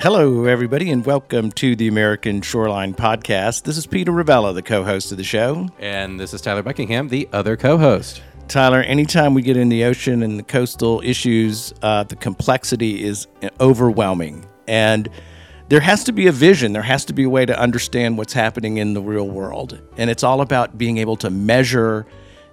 Hello, everybody, and welcome to the American Shoreline Podcast. This is Peter Ravella, the co host of the show. And this is Tyler Buckingham, the other co host. Tyler, anytime we get in the ocean and the coastal issues, uh, the complexity is overwhelming. And there has to be a vision, there has to be a way to understand what's happening in the real world. And it's all about being able to measure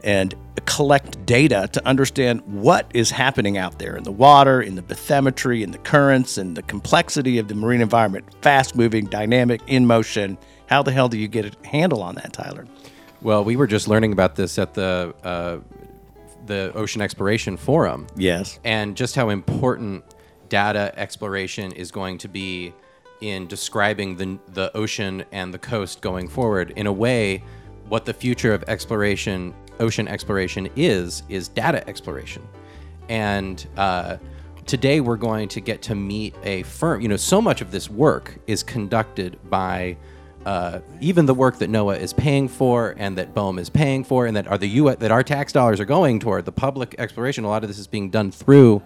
and collect data to understand what is happening out there in the water, in the bathymetry, in the currents, and the complexity of the marine environment. Fast moving, dynamic, in motion. How the hell do you get a handle on that, Tyler? Well, we were just learning about this at the uh, the Ocean Exploration Forum. Yes. And just how important data exploration is going to be in describing the the ocean and the coast going forward. In a way, what the future of exploration ocean exploration is is data exploration, and uh, today we're going to get to meet a firm. You know, so much of this work is conducted by uh, even the work that NOAA is paying for and that BOEM is paying for, and that are the U that our tax dollars are going toward the public exploration. A lot of this is being done through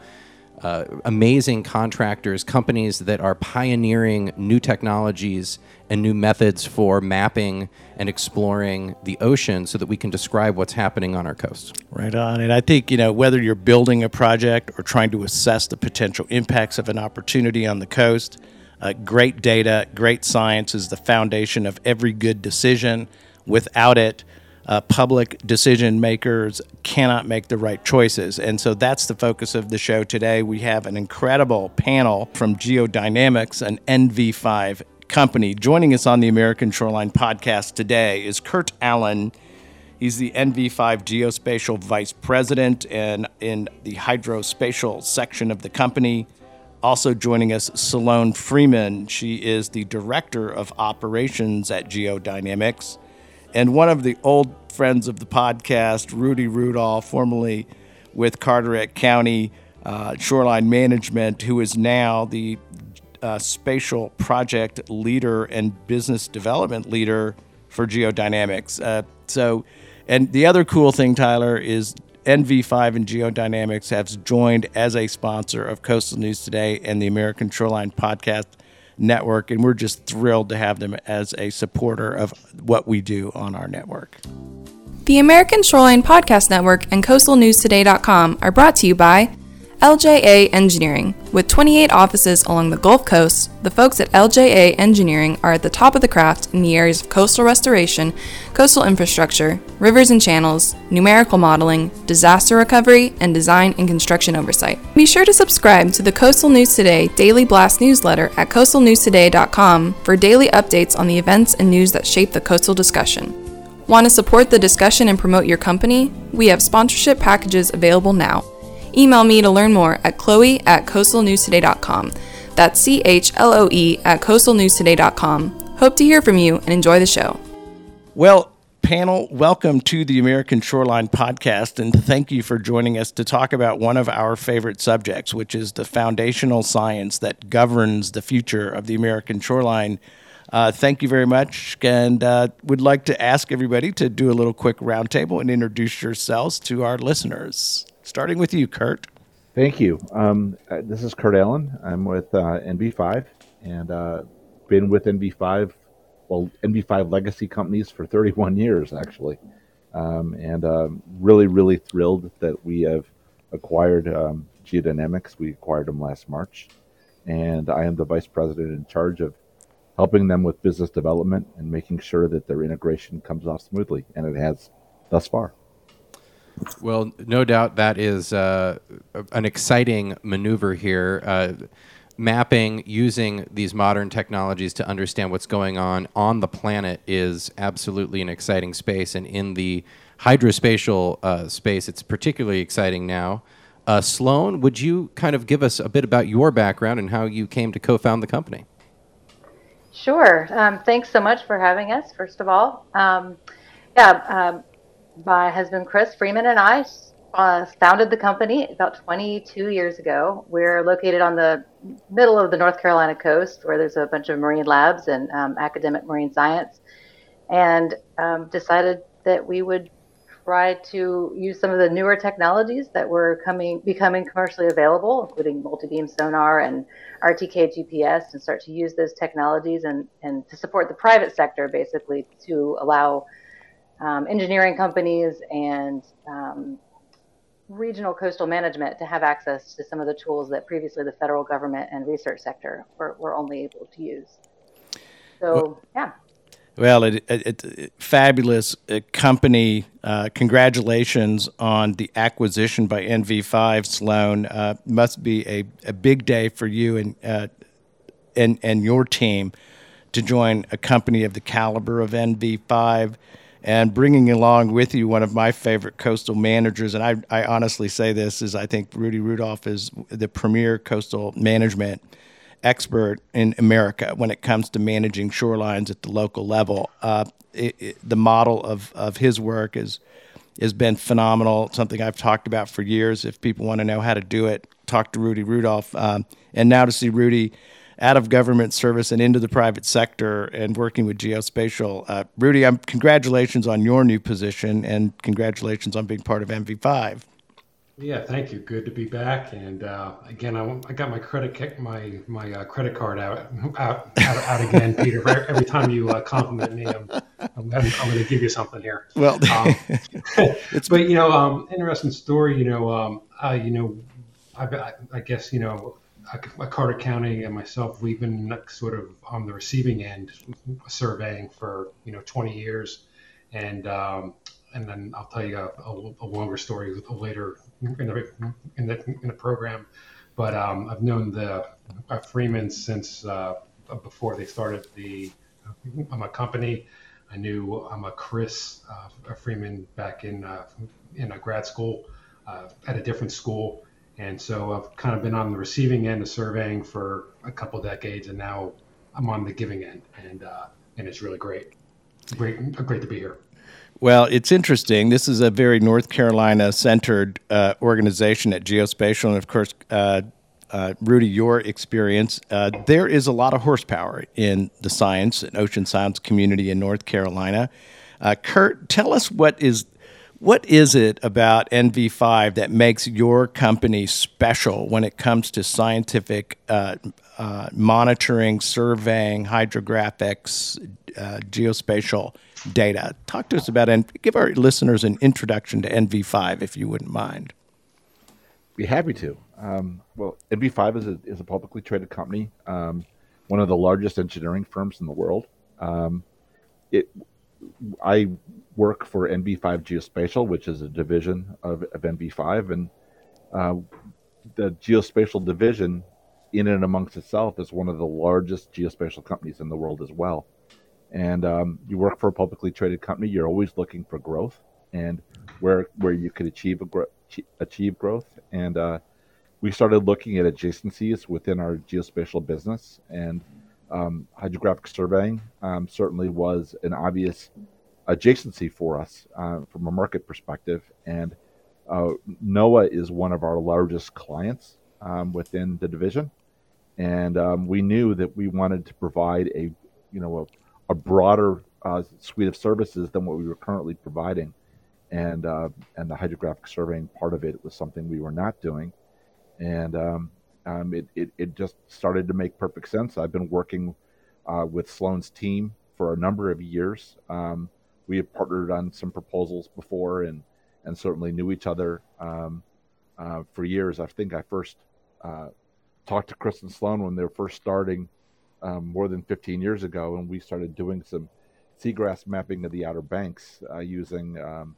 uh, amazing contractors, companies that are pioneering new technologies and new methods for mapping and exploring the ocean so that we can describe what's happening on our coasts. Right on. And I think, you know, whether you're building a project or trying to assess the potential impacts of an opportunity on the coast, uh, great data, great science is the foundation of every good decision. Without it, uh, public decision makers cannot make the right choices. And so that's the focus of the show today. We have an incredible panel from Geodynamics, an NV5 company. Joining us on the American Shoreline podcast today is Kurt Allen. He's the NV5 Geospatial Vice President and in the hydrospatial section of the company. Also joining us, Sloan Freeman. She is the Director of Operations at Geodynamics. And one of the old friends of the podcast, Rudy Rudolph, formerly with Carteret County uh, Shoreline Management, who is now the uh, spatial project leader and business development leader for Geodynamics. Uh, so, and the other cool thing, Tyler, is NV5 and Geodynamics have joined as a sponsor of Coastal News Today and the American Shoreline Podcast network, and we're just thrilled to have them as a supporter of what we do on our network. The American Shoreline Podcast Network and CoastalNewsToday.com are brought to you by LJA Engineering. With 28 offices along the Gulf Coast, the folks at LJA Engineering are at the top of the craft in the areas of coastal restoration, coastal infrastructure, rivers and channels, numerical modeling, disaster recovery, and design and construction oversight. Be sure to subscribe to the Coastal News Today Daily Blast newsletter at coastalnewstoday.com for daily updates on the events and news that shape the coastal discussion. Want to support the discussion and promote your company? We have sponsorship packages available now. Email me to learn more at chloe at coastalnewstoday.com. That's C H L O E at coastalnewstoday.com. Hope to hear from you and enjoy the show. Well, panel, welcome to the American Shoreline Podcast, and thank you for joining us to talk about one of our favorite subjects, which is the foundational science that governs the future of the American shoreline. Uh, thank you very much, and uh, would like to ask everybody to do a little quick roundtable and introduce yourselves to our listeners. Starting with you, Kurt. Thank you. Um, uh, this is Kurt Allen. I'm with uh, NV5 and uh, been with NV5, well, NV5 legacy companies for 31 years, actually. Um, and um, really, really thrilled that we have acquired um, Geodynamics. We acquired them last March. And I am the vice president in charge of helping them with business development and making sure that their integration comes off smoothly. And it has thus far. Well, no doubt that is uh, an exciting maneuver here. Uh, mapping using these modern technologies to understand what's going on on the planet is absolutely an exciting space. And in the hydrospatial uh, space, it's particularly exciting now. Uh, Sloan, would you kind of give us a bit about your background and how you came to co found the company? Sure. Um, thanks so much for having us, first of all. Um, yeah, um, my husband Chris Freeman and I uh, founded the company about 22 years ago. We're located on the middle of the North Carolina coast where there's a bunch of marine labs and um, academic marine science, and um, decided that we would try to use some of the newer technologies that were coming becoming commercially available, including multi-beam sonar and RTK GPS, and start to use those technologies and, and to support the private sector, basically to allow um, engineering companies and um, regional coastal management to have access to some of the tools that previously the federal government and research sector were, were only able to use. So, well, yeah. Well, it, it, it fabulous uh, company. Uh, congratulations on the acquisition by NV5, Sloan. Uh, must be a, a big day for you and uh, and and your team to join a company of the caliber of NV5 and bringing along with you one of my favorite coastal managers. And I, I honestly say this is I think Rudy Rudolph is the premier coastal management expert in America when it comes to managing shorelines at the local level. Uh, it, it, the model of, of his work is has been phenomenal. Something I've talked about for years. If people want to know how to do it, talk to Rudy Rudolph. Um, and now to see Rudy out of government service and into the private sector and working with geospatial. Uh, Rudy, I'm, congratulations on your new position and congratulations on being part of NV5. Yeah, thank you. Good to be back. And uh, again, I, I, got my credit my my uh, credit card out out out, out again, Peter. Every time you uh, compliment me, I'm I'm, I'm going to give you something here. Well, um, but you know, um, interesting story. You know, um, you know, I, I guess you know Carteret County and myself, we've been sort of on the receiving end, surveying for you know 20 years, and um, and then I'll tell you a, a, longer story later in the in the, in the program. But um, I've known the uh, Freeman since uh, before they started the I'm a company. I knew I'm a Chris uh, Freeman back in uh, in a grad school uh, at a different school and so I've kind of been on the receiving end of surveying for a couple decades, and now I'm on the giving end, and uh, and it's really great. Great, great to be here. Well, it's interesting. This is a very North Carolina centered uh, organization at Geospatial, and of course, uh, uh, Rudy, your experience. Uh, there is a lot of horsepower in the science and ocean science community in North Carolina. Uh, Kurt, tell us what is what is it about NV5 that makes your company special when it comes to scientific uh, uh, monitoring, surveying, hydrographics, uh, geospatial data? Talk to us about and give our listeners an introduction to NV5, if you wouldn't mind. Be happy to. Um, well, NV5 is a, is a publicly traded company, um, one of the largest engineering firms in the world. Um, it, I work for NV5 Geospatial, which is a division of, of NV5, and uh, the geospatial division, in and amongst itself, is one of the largest geospatial companies in the world as well. And um, you work for a publicly traded company, you're always looking for growth and where where you could achieve gro- achieve growth. And uh, we started looking at adjacencies within our geospatial business, and um, hydrographic surveying um, certainly was an obvious adjacency for us uh, from a market perspective. And uh, NOAA is one of our largest clients um, within the division, and um, we knew that we wanted to provide a you know a, a broader uh, suite of services than what we were currently providing, and uh, and the hydrographic surveying part of it was something we were not doing, and um, um it, it, it just started to make perfect sense. I've been working uh, with Sloan's team for a number of years. Um, we had partnered on some proposals before and and certainly knew each other um, uh, for years. I think I first uh, talked to Chris and Sloan when they were first starting um, more than 15 years ago, and we started doing some seagrass mapping of the Outer Banks uh, using um,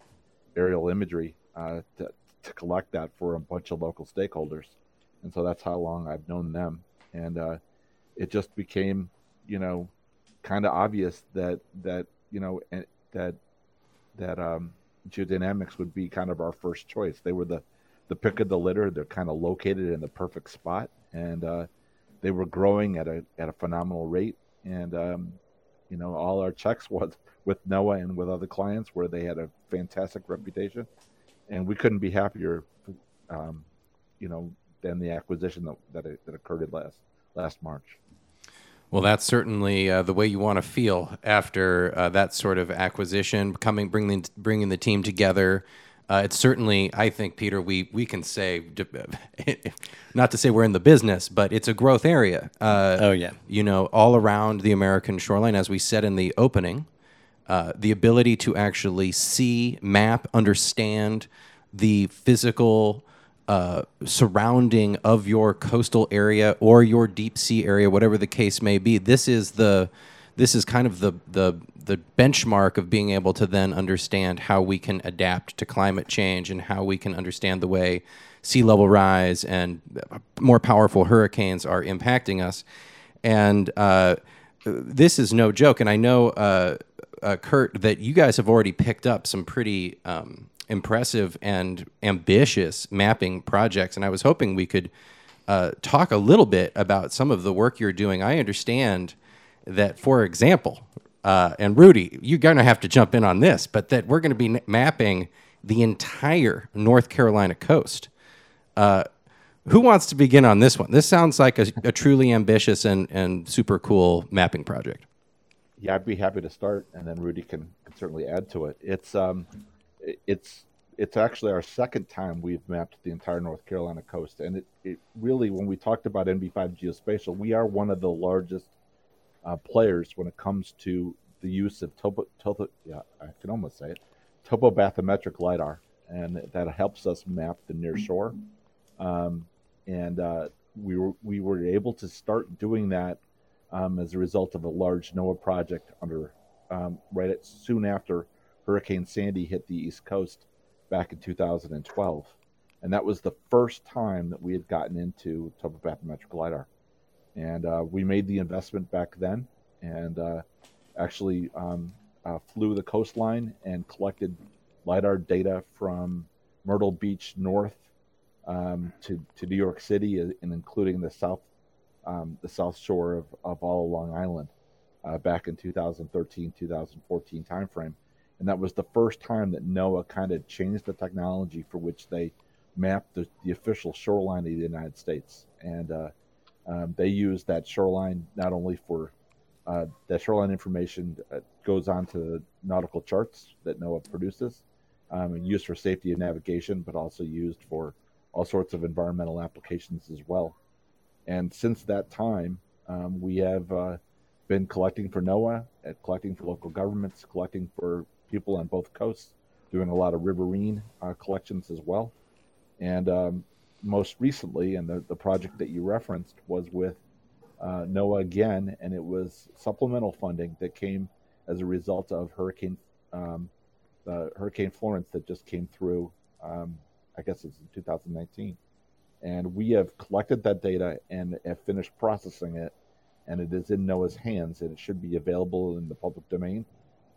aerial imagery uh, to, to collect that for a bunch of local stakeholders. And so that's how long I've known them. And uh, it just became, you know, kind of obvious that that you know that that um, geodynamics would be kind of our first choice. They were the the pick of the litter. They're kind of located in the perfect spot, and uh, they were growing at a at a phenomenal rate. And um, you know, all our checks was with NOAA and with other clients where they had a fantastic reputation, and we couldn't be happier, um, you know, than the acquisition that that, that occurred last last March. Well, that's certainly uh, the way you want to feel after uh, that sort of acquisition, coming, bringing, bringing the team together. Uh, it's certainly, I think, Peter, we, we can say, not to say we're in the business, but it's a growth area. Uh, oh, yeah. You know, all around the American shoreline, as we said in the opening, uh, the ability to actually see, map, understand the physical uh, surrounding of your coastal area or your deep sea area, whatever the case may be. This is the this is kind of the the the benchmark of being able to then understand how we can adapt to climate change and how we can understand the way sea level rise and more powerful hurricanes are impacting us. And uh, this is no joke. And I know, uh, uh, Kurt, that you guys have already picked up some pretty um, impressive and ambitious mapping projects. And I was hoping we could uh, talk a little bit about some of the work you're doing. I understand that, for example, uh, and Rudy, you're going to have to jump in on this, but that we're going to be mapping the entire North Carolina coast. Uh, who wants to begin on this one? This sounds like a, a, truly ambitious and, and super cool mapping project. Yeah, I'd be happy to start, and then Rudy can, can certainly add to it. It's um, it's it's actually our second time we've mapped the entire North Carolina coast, and it, it really, when we talked about NV5 geospatial, we are one of the largest uh, players when it comes to the use of topo, topo yeah, I can almost say it, topobathymetric lidar, and that helps us map the near shore. Um, and uh, we were we were able to start doing that um, as a result of a large NOAA project under um, right at soon after Hurricane Sandy hit the East Coast back in 2012. And that was the first time that we had gotten into topobathymetric LiDAR. And uh, we made the investment back then and uh, actually um, uh, flew the coastline and collected LiDAR data from Myrtle Beach north um, to, to New York City and including the south um, the south shore of, of all Long Island uh, back in 2013 2014 timeframe and that was the first time that NOAA kind of changed the technology for which they mapped the, the official shoreline of the United States. And uh, um, they use that shoreline not only for uh, that shoreline information goes on to the nautical charts that NOAA produces um, and used for safety and navigation, but also used for all sorts of environmental applications as well. And since that time, um, we have uh, been collecting for NOAA, collecting for local governments, collecting for people on both coasts, doing a lot of riverine uh, collections as well. And um, most recently, and the, the project that you referenced was with uh, NOAA again, and it was supplemental funding that came as a result of Hurricane um, Hurricane Florence that just came through. Um, I guess it's in 2019, and we have collected that data and have finished processing it, and it is in NOAA's hands, and it should be available in the public domain.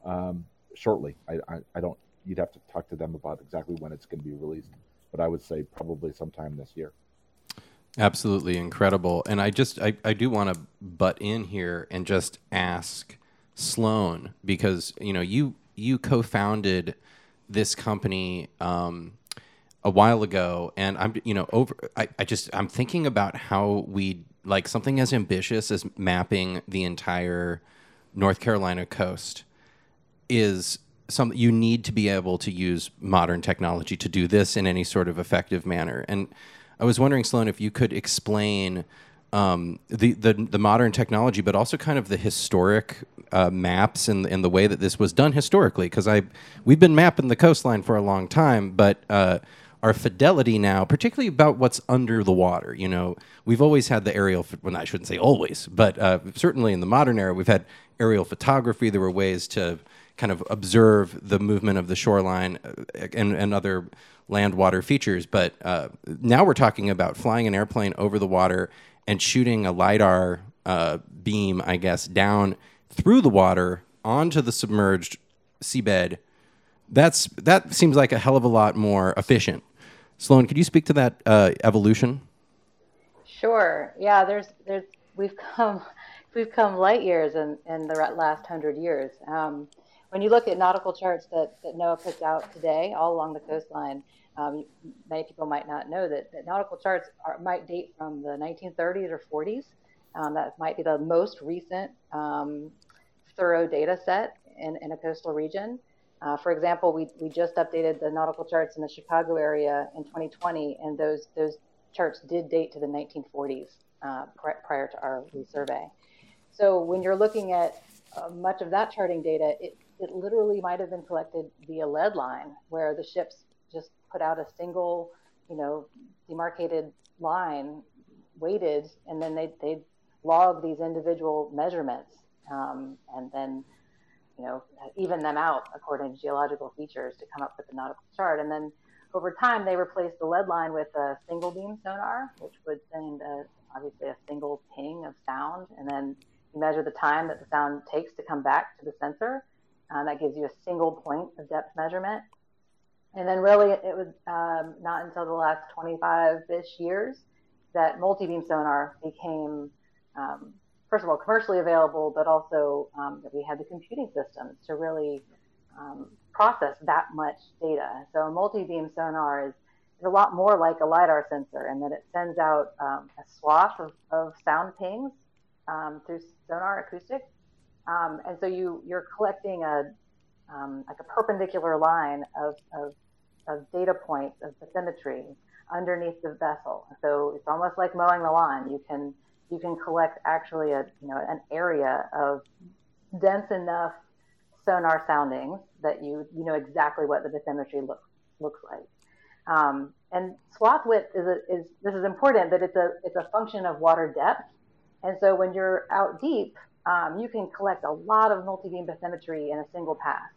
Um, shortly. I, I, I don't. You'd have to talk to them about exactly when it's going to be released, but I would say probably sometime this year. Absolutely incredible. And I just I, I do want to butt in here and just ask Sloan because you know you you co-founded this company um, a while ago and I'm you know over I, I just I'm thinking about how we like something as ambitious as mapping the entire North Carolina coast is something you need to be able to use modern technology to do this in any sort of effective manner. And I was wondering, Sloan, if you could explain um, the, the, the modern technology, but also kind of the historic uh, maps and, and the way that this was done historically. Because I we've been mapping the coastline for a long time, but uh, our fidelity now, particularly about what's under the water. You know, we've always had the aerial. Well, I shouldn't say always, but uh, certainly in the modern era, we've had aerial photography. There were ways to kind of observe the movement of the shoreline uh, and, and other land water features. But uh, now we're talking about flying an airplane over the water and shooting a LIDAR uh, beam, I guess, down through the water onto the submerged seabed. That's that seems like a hell of a lot more efficient. Sloan, could you speak to that uh, evolution? Sure. Yeah. There's there's we've come we've come light years in in the last hundred years. Um, when you look at nautical charts that, that NOAA puts out today, all along the coastline, um, many people might not know that, that nautical charts are, might date from the 1930s or 40s. Um, that might be the most recent um, thorough data set in, in a coastal region. Uh, for example, we, we just updated the nautical charts in the Chicago area in 2020, and those, those charts did date to the 1940s uh, prior to our resurvey. So when you're looking at uh, much of that charting data, it, it literally might have been collected via lead line, where the ships just put out a single, you know, demarcated line, weighted, and then they they log these individual measurements, um, and then you know even them out according to geological features to come up with the nautical chart, and then over time they replaced the lead line with a single beam sonar, which would send a, obviously a single ping of sound, and then you measure the time that the sound takes to come back to the sensor. Uh, that gives you a single point of depth measurement. And then really it was um, not until the last 25-ish years that multi-beam sonar became, um, first of all, commercially available, but also um, that we had the computing systems to really um, process that much data. So multi-beam sonar is, is, a lot more like a LiDAR sensor in that it sends out um, a swath of, of sound pings um, through sonar acoustics. Um, and so you, you're collecting a, um, like a perpendicular line of, of, of, data points of bathymetry underneath the vessel. So it's almost like mowing the lawn. You can, you can collect actually a, you know, an area of dense enough sonar soundings that you, you know exactly what the bathymetry look, looks like. Um, and swath width is, a, is this is important, that it's a it's a function of water depth. And so when you're out deep, um, you can collect a lot of multi-beam bathymetry in a single pass.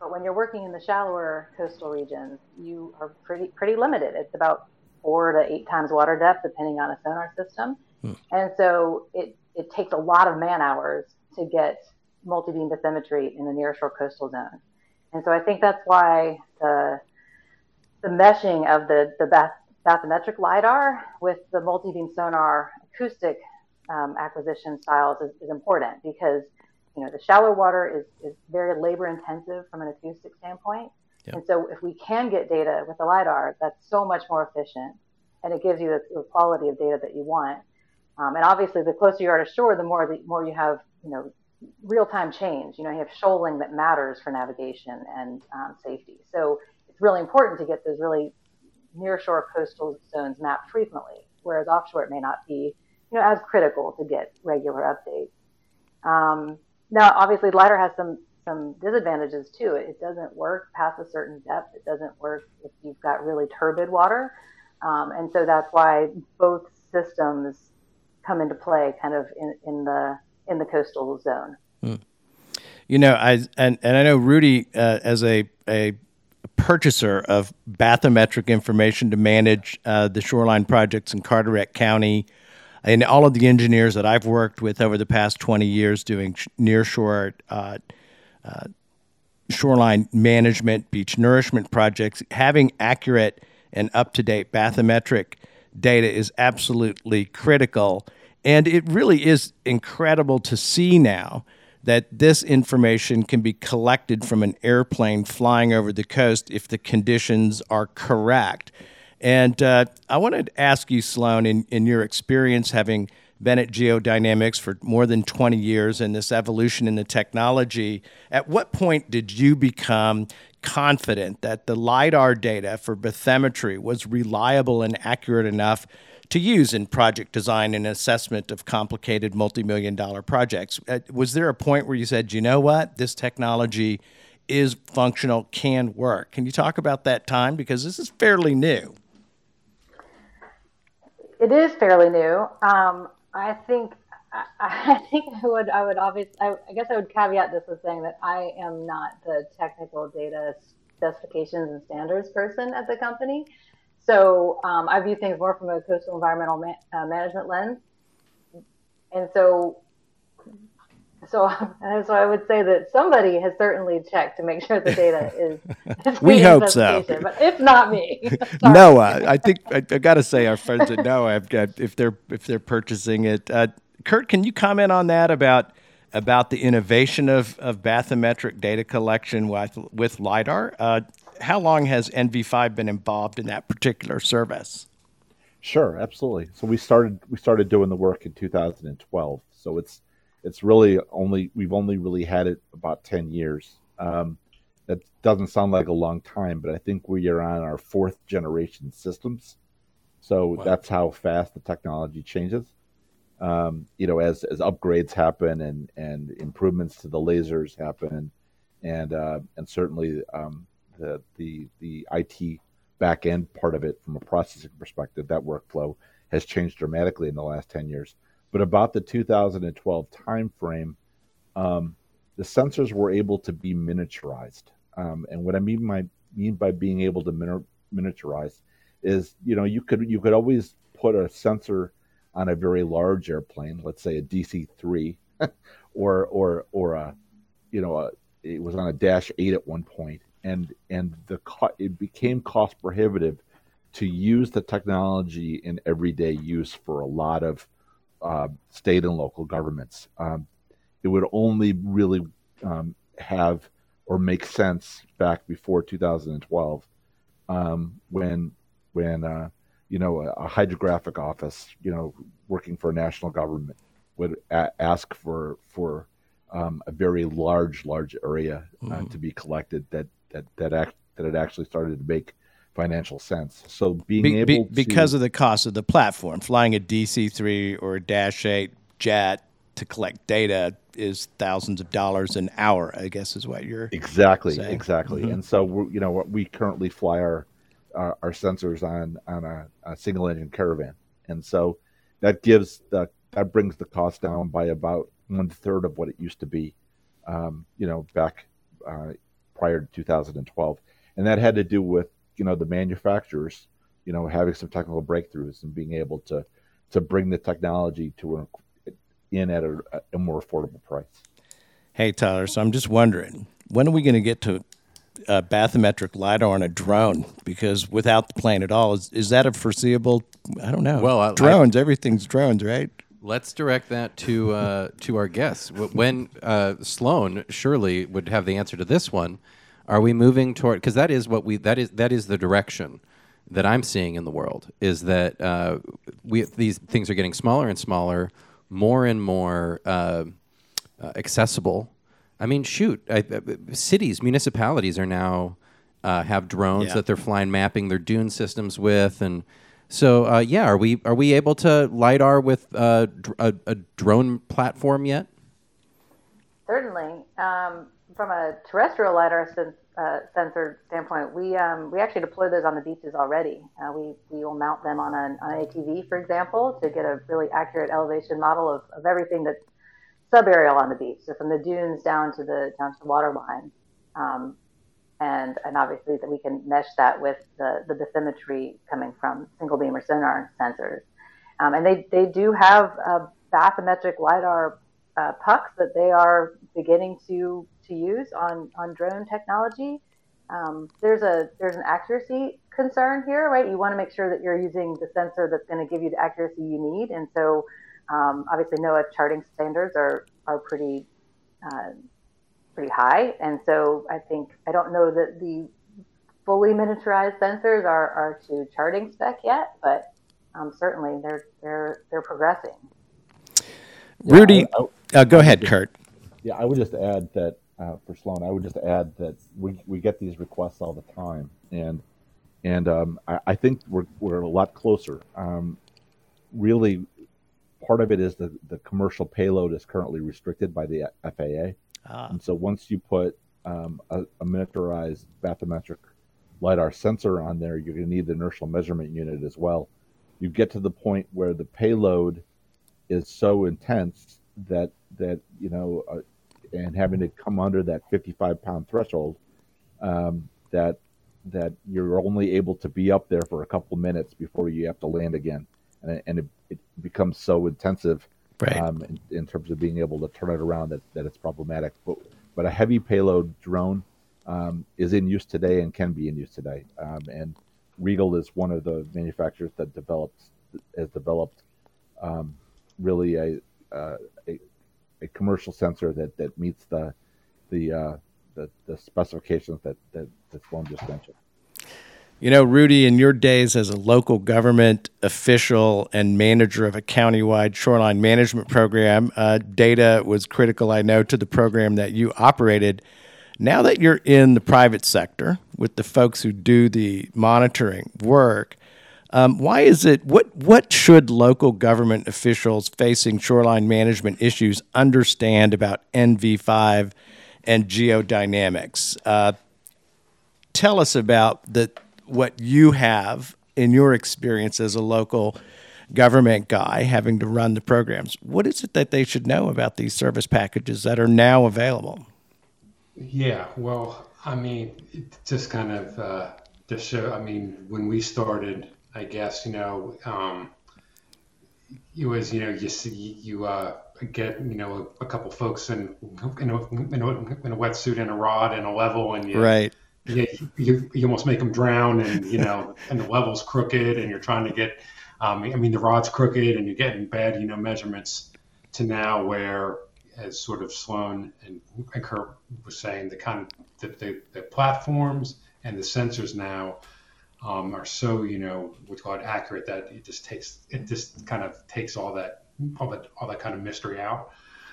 But when you're working in the shallower coastal regions, you are pretty pretty limited. It's about four to eight times water depth, depending on a sonar system. Hmm. And so it, it takes a lot of man hours to get multi-beam bathymetry in the nearshore coastal zone. And so I think that's why the the meshing of the the bath, bathymetric lidar with the multi-beam sonar acoustic um, acquisition styles is, is, important because you know the shallow water is, is very labor intensive from an acoustic standpoint. Yep. And so if we can get data with the LiDAR, that's so much more efficient and it gives you the, the quality of data that you want. Um, and obviously the closer you are to shore, the more the more you have, you know, real time change. You know, you have shoaling that matters for navigation and um, safety. So it's really important to get those really near shore coastal zones mapped frequently, whereas offshore it may not be you know, as critical to get regular updates. Um, now, obviously, LiDAR has some some disadvantages too. It doesn't work past a certain depth. It doesn't work if you've got really turbid water, um, and so that's why both systems come into play, kind of in, in the in the coastal zone. Hmm. You know, I and, and I know Rudy uh, as a a purchaser of bathymetric information to manage uh, the shoreline projects in Carteret County and all of the engineers that I've worked with over the past 20 years doing nearshore uh, uh, shoreline management, beach nourishment projects, having accurate and up to date bathymetric data is absolutely critical. And it really is incredible to see now that this information can be collected from an airplane flying over the coast if the conditions are correct. And uh, I wanted to ask you, Sloan, in, in your experience having been at Geodynamics for more than 20 years and this evolution in the technology, at what point did you become confident that the LIDAR data for bathymetry was reliable and accurate enough to use in project design and assessment of complicated multi million dollar projects? Uh, was there a point where you said, you know what, this technology is functional, can work? Can you talk about that time? Because this is fairly new it is fairly new. Um, I think I, I, think I would I would obviously I, I, guess I would caveat this with saying that I am not the technical data specifications and standards person at the company. So um, I view things more from a coastal environmental ma- uh, management lens. And so so, so I would say that somebody has certainly checked to make sure the data is. is we hope so. But if not me, NOAA, I think I, I got to say our friends at NOAA, have got, if they're if they're purchasing it, uh, Kurt, can you comment on that about about the innovation of, of bathymetric data collection with with lidar? Uh, how long has NV5 been involved in that particular service? Sure, absolutely. So we started we started doing the work in 2012. So it's it's really only we've only really had it about 10 years. Um, that doesn't sound like a long time, but I think we are on our fourth generation systems. So wow. that's how fast the technology changes. Um, you know, as as upgrades happen and and improvements to the lasers happen, and uh, and certainly um, the the the IT back end part of it from a processing perspective, that workflow has changed dramatically in the last 10 years. But about the 2012 timeframe, um, the sensors were able to be miniaturized. Um, and what I mean by mean by being able to min- miniaturize is, you know, you could you could always put a sensor on a very large airplane, let's say a DC-3, or or or a, you know, a, it was on a Dash 8 at one point, and and the co- it became cost prohibitive to use the technology in everyday use for a lot of uh, state and local governments. Um, it would only really um, have or make sense back before 2012 um, when when uh, you know a, a, hydrographic office you know working for a national government would a- ask for for um, a very large large area uh, mm-hmm. to be collected that that that act, that it actually started to make financial sense. So being be, able be, because of the cost of the platform, flying a DC three or a Dash eight jet to collect data is thousands of dollars an hour. I guess is what you're exactly saying. exactly. Mm-hmm. And so we you know we currently fly our our, our sensors on on a, a, single engine caravan, and so that gives the that brings the cost down by about one third of what it used to be. Um, you know, back uh, prior to 2012, and that had to do with you know the manufacturers, you know, having some technical breakthroughs and being able to to bring the technology to a, in at a, a more affordable price. Hey Tyler, so I'm just wondering, when are we going to get to uh, bathymetric lidar on a drone? Because without the plane at all, is, is that a foreseeable? I don't know. Well, I, drones, I, everything's drones, right? Let's direct that to uh, to our guests. When uh, Sloan surely would have the answer to this one. Are we moving toward? Because that is what we that is that is the direction that I'm seeing in the world. Is that uh, we these things are getting smaller and smaller, more and more uh, uh, accessible. I mean, shoot, I, uh, cities, municipalities are now uh, have drones yeah. that they're flying, mapping their dune systems with, and so, uh, yeah, are we are we able to lidar with uh, dr- a, a, drone platform yet? Certainly, um, from a terrestrial lidar sen- uh, sensor standpoint, we um, we actually deploy those on the beaches already. Uh, we we will mount them on an, on an ATV, for example, to get a really accurate elevation model of, of everything that's subaerial on the beach, so from the dunes down to the down to the water line. Um, and and obviously that we can mesh that with the the bathymetry coming from single beam or sonar sensors. Um, and they they do have uh, bathymetric lidar uh, pucks that they are beginning to to use on on drone technology. Um, there's a there's an accuracy concern here, right? You want to make sure that you're using the sensor that's going to give you the accuracy you need, and so um, obviously NOAA charting standards are are pretty uh, pretty high. And so I think, I don't know that the fully miniaturized sensors are, are to charting spec yet, but um, certainly they're, they're, they're progressing. Rudy, I, I, uh, go ahead, Kurt. Yeah, I would just add that uh, for Sloan, I would just add that we, we get these requests all the time, and and um, I, I, think we're we're a lot closer. Um, really, part of it is the the commercial payload is currently restricted by the FAA, Ah. And so once you put um, a, a, miniaturized bathymetric lidar sensor on there, you're going to need the inertial measurement unit as well. You get to the point where the payload is so intense that that you know, uh, and having to come under that 55 pound threshold, um, that that you're only able to be up there for a couple minutes before you have to land again, and, and it, it becomes so intensive right. um, in, in, terms of being able to turn it around that, that it's problematic. But, but a heavy payload drone um, is in use today and can be in use today. Um, and RIEGL is one of the manufacturers that developed has developed um, really a, uh, a, a commercial sensor that, that meets the the, uh, the, the specifications that that, that Sloan just mentioned. You know, Rudy, in your days as a local government official and manager of a countywide shoreline management program, uh, data was critical, I know, to the program that you operated. Now that you're in the private sector with the folks who do the monitoring work, um, why is it? What what should local government officials facing shoreline management issues understand about NV5 and geodynamics? Uh, tell us about the what you have in your experience as a local government guy having to run the programs. What is it that they should know about these service packages that are now available? Yeah, well, I mean, just kind of uh, to show. I mean, when we started, I guess you know, um, it was you know you see you uh, get you know a, a couple folks in in a, in a, in a wetsuit and a rod and a level and you, right. you, you, you almost make them drown and you know and the level's crooked and you're trying to get um, i mean the rod's crooked and you're getting bad you know measurements to now where as sort of sloan and, and kurt was saying the kind of the, the, the platforms and the sensors now um, are so you know what's called accurate that it just takes it just kind of takes all that all that all that kind of mystery out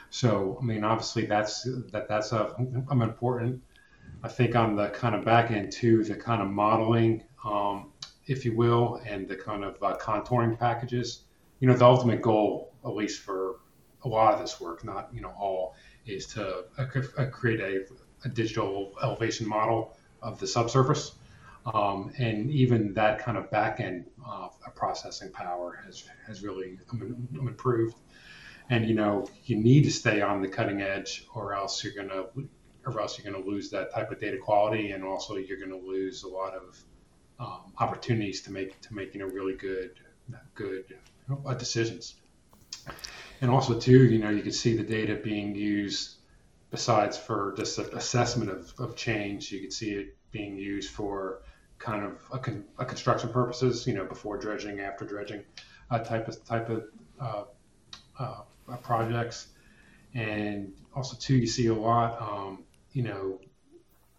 so i mean obviously that's that that's a, an important I think on the kind of back end too, the kind of modeling, um, if you will, and the kind of uh, contouring packages. You know, the ultimate goal, at least for a lot of this work, not you know all, is to uh create a, a, digital elevation model of the subsurface. Um, and even that kind of back end uh, processing power has has really improved. And you know, you need to stay on the cutting edge, or else you're to or else you're to lose that type of data quality, and also you're to lose a lot of um, opportunities to make to make you know really good good uh, decisions. And also too, you know, you can see the data being used besides for just assessment of, of change. You can see it being used for kind of a, con, a construction purposes, you know, before dredging, after dredging, uh, type of type of uh, uh, projects. And also too, you see a lot um, you know,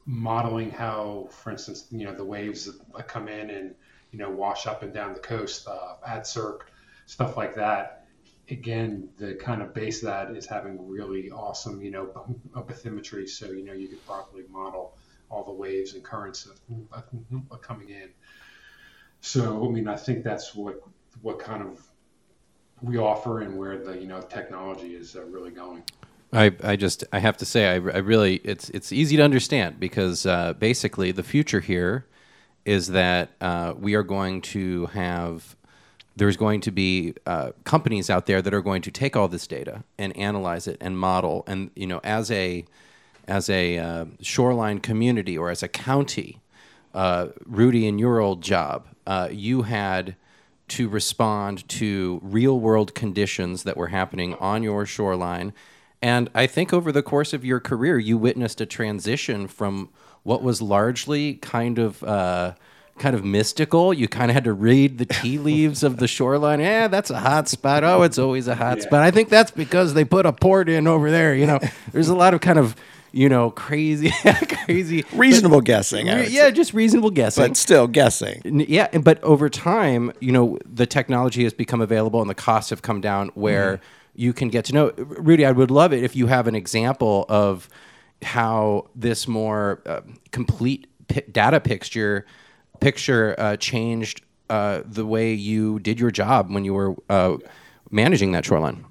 modeling how, for instance, you know, the waves that come in and, you know, wash up and down the coast, uh, AdCirc, stuff like that. Again, the kind of base of that is having really awesome, you know, bathymetry. So, you know, you could properly model all the waves and currents of, of coming in. So, I mean, I think that's what, what kind of we offer and where the, you know, technology is uh, really going. I, I just I have to say I, I really it's it's easy to understand because uh, basically the future here is that uh, we are going to have there's going to be uh, companies out there that are going to take all this data and analyze it and model and you know as a as a uh, shoreline community or as a county uh, Rudy in your old job uh, you had to respond to real world conditions that were happening on your shoreline. And I think over the course of your career, you witnessed a transition from what was largely kind of uh, kind of mystical. You kind of had to read the tea leaves of the shoreline. Yeah, that's a hot spot. Oh, it's always a hot yeah. spot. I think that's because they put a port in over there. You know, there's a lot of kind of you know crazy, crazy, reasonable but, guessing. Re- yeah, just reasonable guessing, but still guessing. Yeah, but over time, you know, the technology has become available and the costs have come down where. Mm you can get to know. Rudy, I would love it if you have an example of how this more uh, complete p- data picture picture uh, changed uh, the way you did your job when you were uh, managing that shoreline.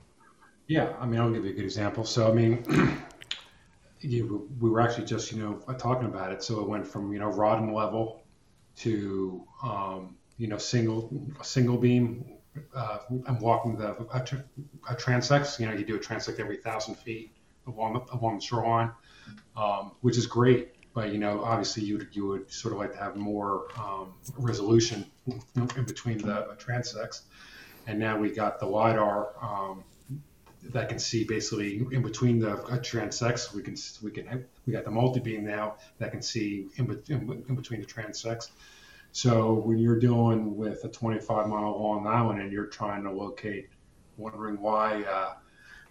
Yeah, I mean, I'll give you a good example. So, I mean, you, we were actually just, you know, talking about it. So it went from, you know, rod and level to, um, you know, single single beam uh, I'm walking the a, a transects. You know, you do a transect every thousand feet along the, along the shoreline, um, which is great. But you know, obviously, you would you would sort of like to have more um, resolution in between the transects. And now we got the lidar um, that can see basically in between the uh, transects. We can we can we got the multi beam now that can see in, in, in between the transects. So when you're dealing with a 25 mile long island and you're trying to locate, wondering why uh,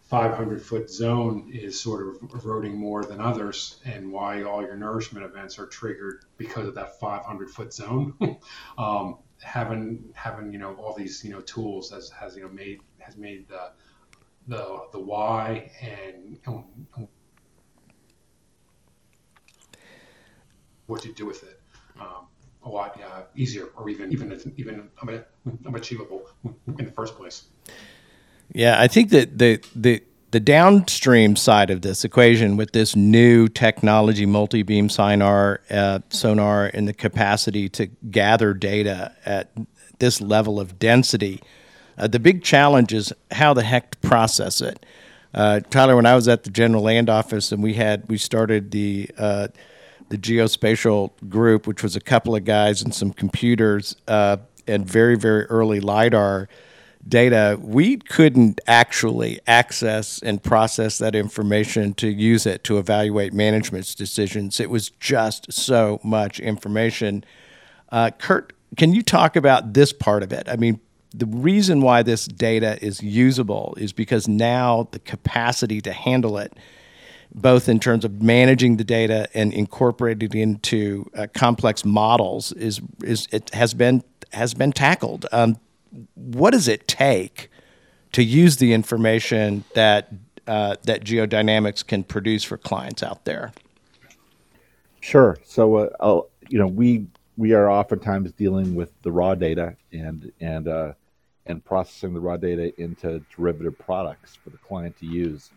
500 foot zone is sort of eroding more than others, and why all your nourishment events are triggered because of that 500 foot zone. um, having having you know all these you know tools has has you know made has made the the the why and, and what to do with it um, a lot uh, easier or even even even achievable in the first place. Yeah, I think that the the the downstream side of this equation with this new technology, multi-beam sonar, uh, sonar, and the capacity to gather data at this level of density, uh, the big challenge is how the heck to process it. Uh, Tyler, when I was at the General Land Office and we had we started the uh, the geospatial group, which was a couple of guys and some computers uh, and very very early lidar data, we couldn't actually access and process that information to use it to evaluate management's decisions. It was just so much information. Uh, Kurt, can you talk about this part of it? I mean, the reason why this data is usable is because now the capacity to handle it, both in terms of managing the data and incorporating it into uh, complex models, is is it has been has been tackled. Um, what does it take to use the information that uh, that geodynamics can produce for clients out there? Sure. So, uh, you know, we we are oftentimes dealing with the raw data and and uh, and processing the raw data into derivative products for the client to use,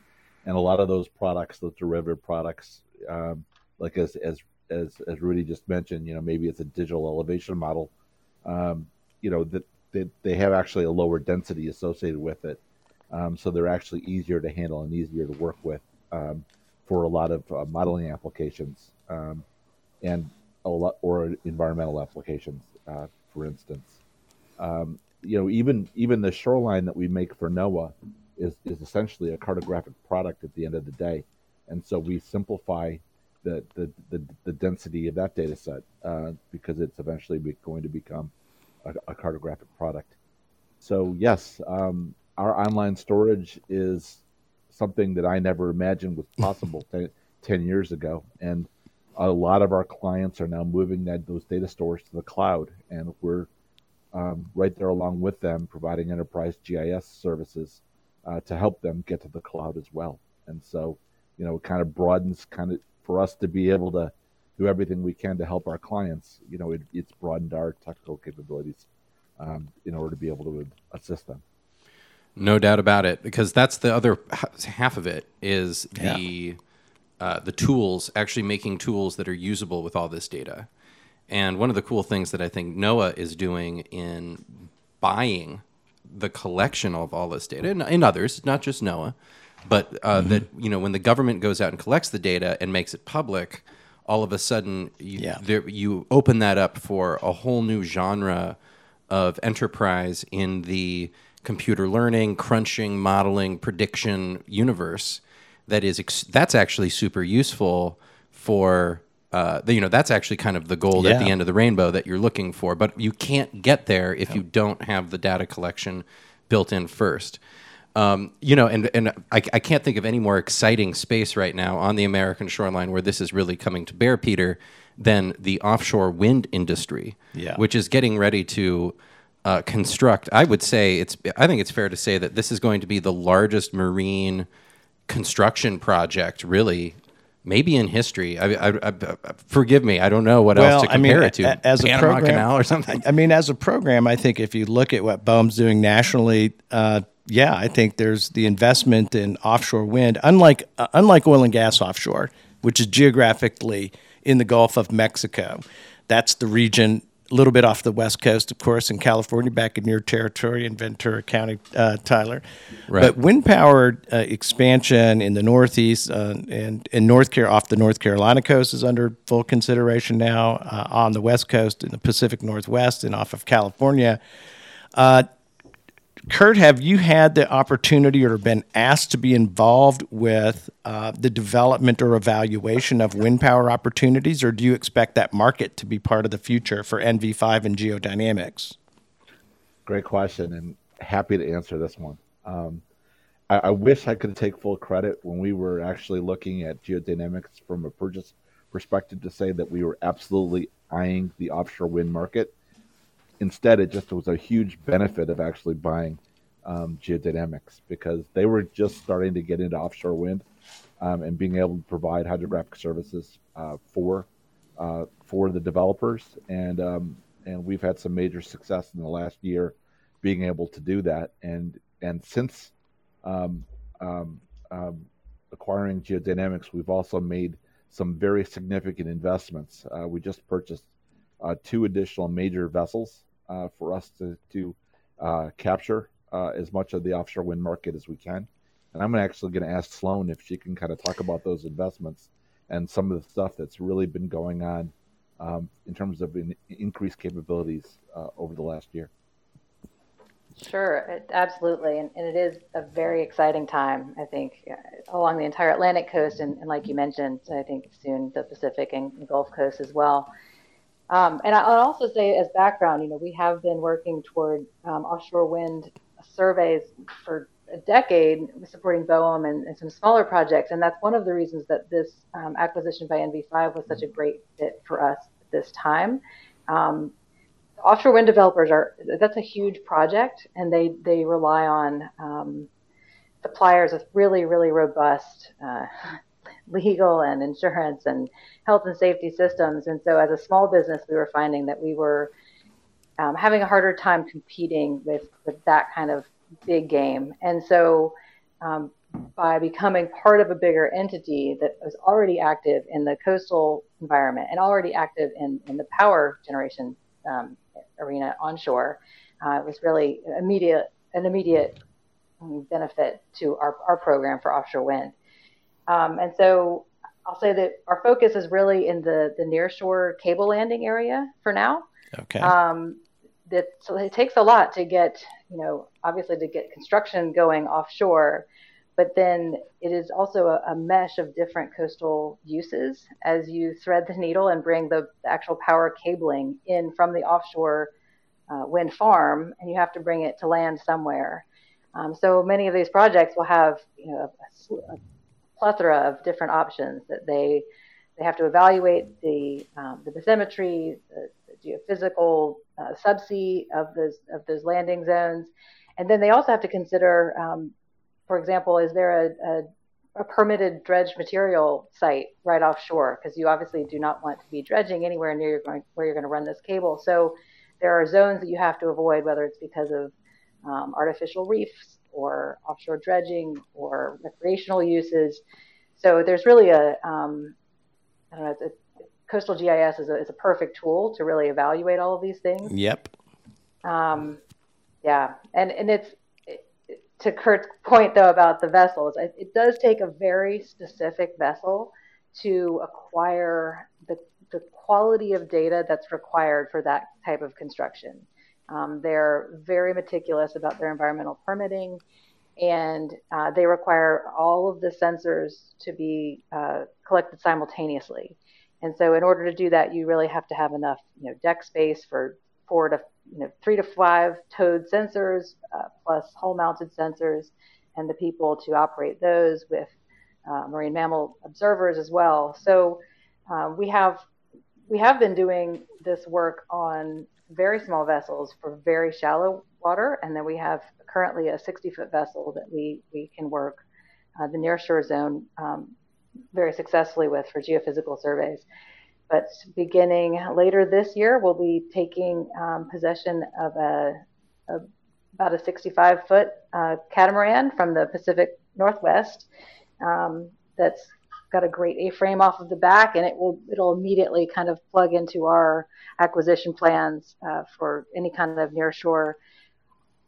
and a lot of those products, those derivative products, um, like as as as as Rudy just mentioned, you know, maybe it's a digital elevation model. Um, you know that they, they have actually a lower density associated with it. Um, so they're actually easier to handle and easier to work with um, for a lot of uh, modeling applications um, and a lot or environmental applications, uh, for instance. Um, you know, even even the shoreline that we make for NOAA is is essentially a cartographic product at the end of the day, and so we simplify the the the, the density of that data set uh, because it's eventually going to become a, a cartographic product. So yes, um, our online storage is something that I never imagined was possible ten, 10 years ago, and a lot of our clients are now moving that those data stores to the cloud, and we're um, right there along with them, providing enterprise GIS services uh, to help them get to the cloud as well. And so, you know, it kind of broadens kind of for us to be able to do everything we can to help our clients. You know, it, it's broadened our technical capabilities um, in order to be able to assist them. No doubt about it, because that's the other half of it is the yeah. uh, the tools actually making tools that are usable with all this data. And one of the cool things that I think NOAA is doing in buying the collection of all this data, and, and others, not just NOAA, but uh, mm-hmm. that you know when the government goes out and collects the data and makes it public, all of a sudden you, yeah. there, you open that up for a whole new genre of enterprise in the computer learning, crunching, modeling, prediction universe that is ex- that's actually super useful for uh, the, you know that's actually kind of the gold yeah. at the end of the rainbow that you're looking for but you can't get there if you don't have the data collection built in first um, you know, and and I, I can't think of any more exciting space right now on the American shoreline where this is really coming to bear, Peter, than the offshore wind industry, yeah. which is getting ready to uh, construct. I would say it's. I think it's fair to say that this is going to be the largest marine construction project, really, maybe in history. I, I, I, forgive me, I don't know what well, else to compare I mean, it to. As Panama a program, Canal or something. I mean, as a program, I think if you look at what BOEM's doing nationally. Uh, yeah, I think there's the investment in offshore wind, unlike uh, unlike oil and gas offshore, which is geographically in the Gulf of Mexico. That's the region a little bit off the west coast, of course, in California, back in your territory in Ventura County, uh, Tyler. Right. But wind power uh, expansion in the Northeast uh, and in North Car- off the North Carolina coast is under full consideration now. Uh, on the west coast, in the Pacific Northwest, and off of California. Kurt, have you had the opportunity or been asked to be involved with uh, the development or evaluation of wind power opportunities, or do you expect that market to be part of the future for NV5 and geodynamics? Great question, and happy to answer this one. Um, I, I, wish I could take full credit when we were actually looking at geodynamics from a purchase perspective to say that we were absolutely eyeing the offshore wind market. Instead, it just was a huge benefit of actually buying um, geodynamics because they were just starting to get into offshore wind um, and being able to provide hydrographic services uh, for uh, for the developers. And um, and we've had some major success in the last year being able to do that. And and since um, um, um, acquiring geodynamics we've also made some very significant investments. Uh, we just purchased uh, two additional major vessels uh, for us to to uh, capture as much of the offshore wind market as we can and I'm actually going to ask Sloan if she can kind of talk about those investments and some of the stuff that's really been going on um, in terms of in, increased capabilities uh, over the last year. Sure, it, absolutely. And, and, it is a very exciting time, I think, uh, along the entire Atlantic coast. And, and, like you mentioned, I think soon the Pacific and Gulf Coast as well. Um, and I'll also say, as background, you know, we have been working toward um, offshore wind surveys for a decade supporting BOEM and, and, some smaller projects. And that's one of the reasons that this um, acquisition by NV5 was such a great fit for us at this time. Um, offshore wind developers are, that's a huge project and they, they rely on um, suppliers with really, really robust uh, legal and insurance and health and safety systems. And so as a small business, we were finding that we were um, having a harder time competing with, with that kind of big game. And so, um, by becoming part of a bigger entity that was already active in the coastal environment and already active in, in the power generation um, arena onshore, uh, was really immediate an immediate benefit to our, our program for offshore wind. Um, and so I'll say that our focus is really in the, the nearshore cable landing area for now. Okay. Um, that so it takes a lot to get you know obviously to get construction going offshore but then it is also a, a, mesh of different coastal uses as you thread the needle and bring the, the actual power cabling in from the offshore uh, wind farm and you have to bring it to land somewhere um, so many of these projects will have you know a, a plethora of different options that they they have to evaluate the um, the bathymetry, the, the geophysical uh, subsea of those of those landing zones, and then they also have to consider, um, for example, is there a, a, a, permitted dredge material site right offshore? Because you obviously do not want to be dredging anywhere near where you're going to run this cable. So there are zones that you have to avoid, whether it's because of um, artificial reefs or offshore dredging or recreational uses. So there's really a um, I don't know, it's, coastal GIS is a, is a perfect tool to really evaluate all of these things. Yep. Um, yeah, and and it's to Kurt's point though about the vessels. It, it does take a very specific vessel to acquire the the quality of data that's required for that type of construction. Um, they're very meticulous about their environmental permitting, and uh, they require all of the sensors to be uh, collected simultaneously. And so, in order to do that, you really have to have enough, you know, deck space for four to, you know, three to five towed sensors, uh, plus hull-mounted sensors, and the people to operate those with uh, marine mammal observers as well. So, uh, we have we have been doing this work on very small vessels for very shallow water, and then we have currently a 60-foot vessel that we we can work uh, the nearshore zone um, very successfully with for geophysical surveys. But beginning later this year, we'll be taking um, possession of a, a, about a 65 foot uh, catamaran from the Pacific Northwest um, that's got a great A-frame off of the back, and it will it'll immediately kind of plug into our acquisition plans uh, for any kind of nearshore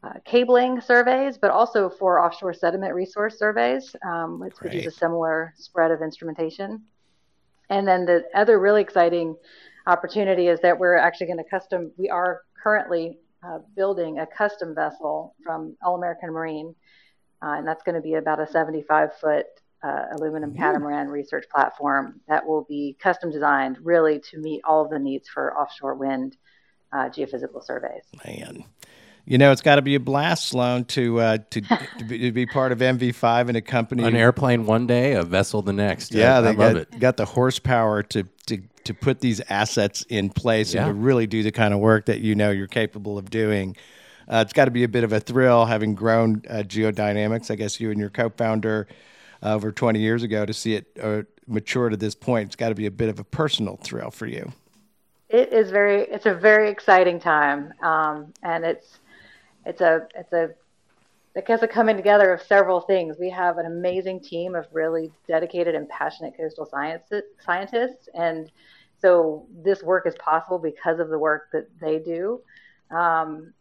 uh, cabling surveys, but also for offshore sediment resource surveys, um, which, is a similar spread of instrumentation. And then the other really exciting opportunity is that we're actually going to custom, we are currently uh, building a custom vessel from All American Marine, uh, and that's going to be about a 75 foot uh, aluminum catamaran research platform that will be custom designed really to meet all the needs for offshore wind uh, geophysical surveys. Man. You know, it's got to be a blast, Sloan, to uh, to, to, be, to, be, part of NV5 and a company. An airplane one day, a vessel the next. Yeah, I, they I got, it. got the horsepower to, to to put these assets in place yeah. and to really do the kind of work that you know you're capable of doing. Uh, it's got to be a bit of a thrill having grown uh, Geodynamics. I guess you and your co-founder uh, over 20 years ago to see it uh, mature to this point. It's got to be a bit of a personal thrill for you. It is very. It's a very exciting time, um, and it's it's a it's a I guess a coming together of several things. We have an amazing team of really dedicated and passionate coastal science scientists, and so this work is possible because of the work that they do. Um,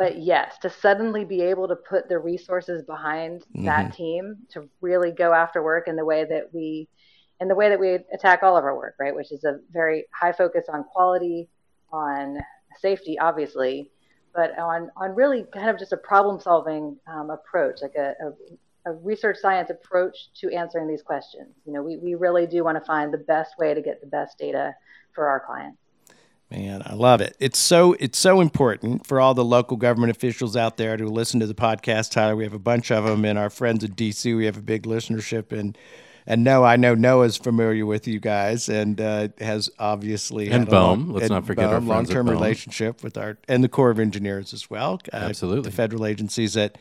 but yes, to suddenly be able to put the resources behind mm-hmm. that team to really go after work in the way that we, in the way that we attack all of our work, right, which is a very high focus on quality, on safety, obviously, but on on really kind of just a problem solving um, approach, like a, a, a, research science approach to answering these questions. You know, we, we really do want to find the best way to get the best data for our clients. Man, I love it. It's so it's so important for all the local government officials out there to listen to the podcast. Tyler, we have a bunch of them, and our friends at DC, we have a big listenership, and and no, I know NOAA's familiar with you guys and uh, has obviously and BOEM. Let's not forget our long-term relationship with our and the Corps of Engineers as well. Uh, Absolutely, the federal agencies that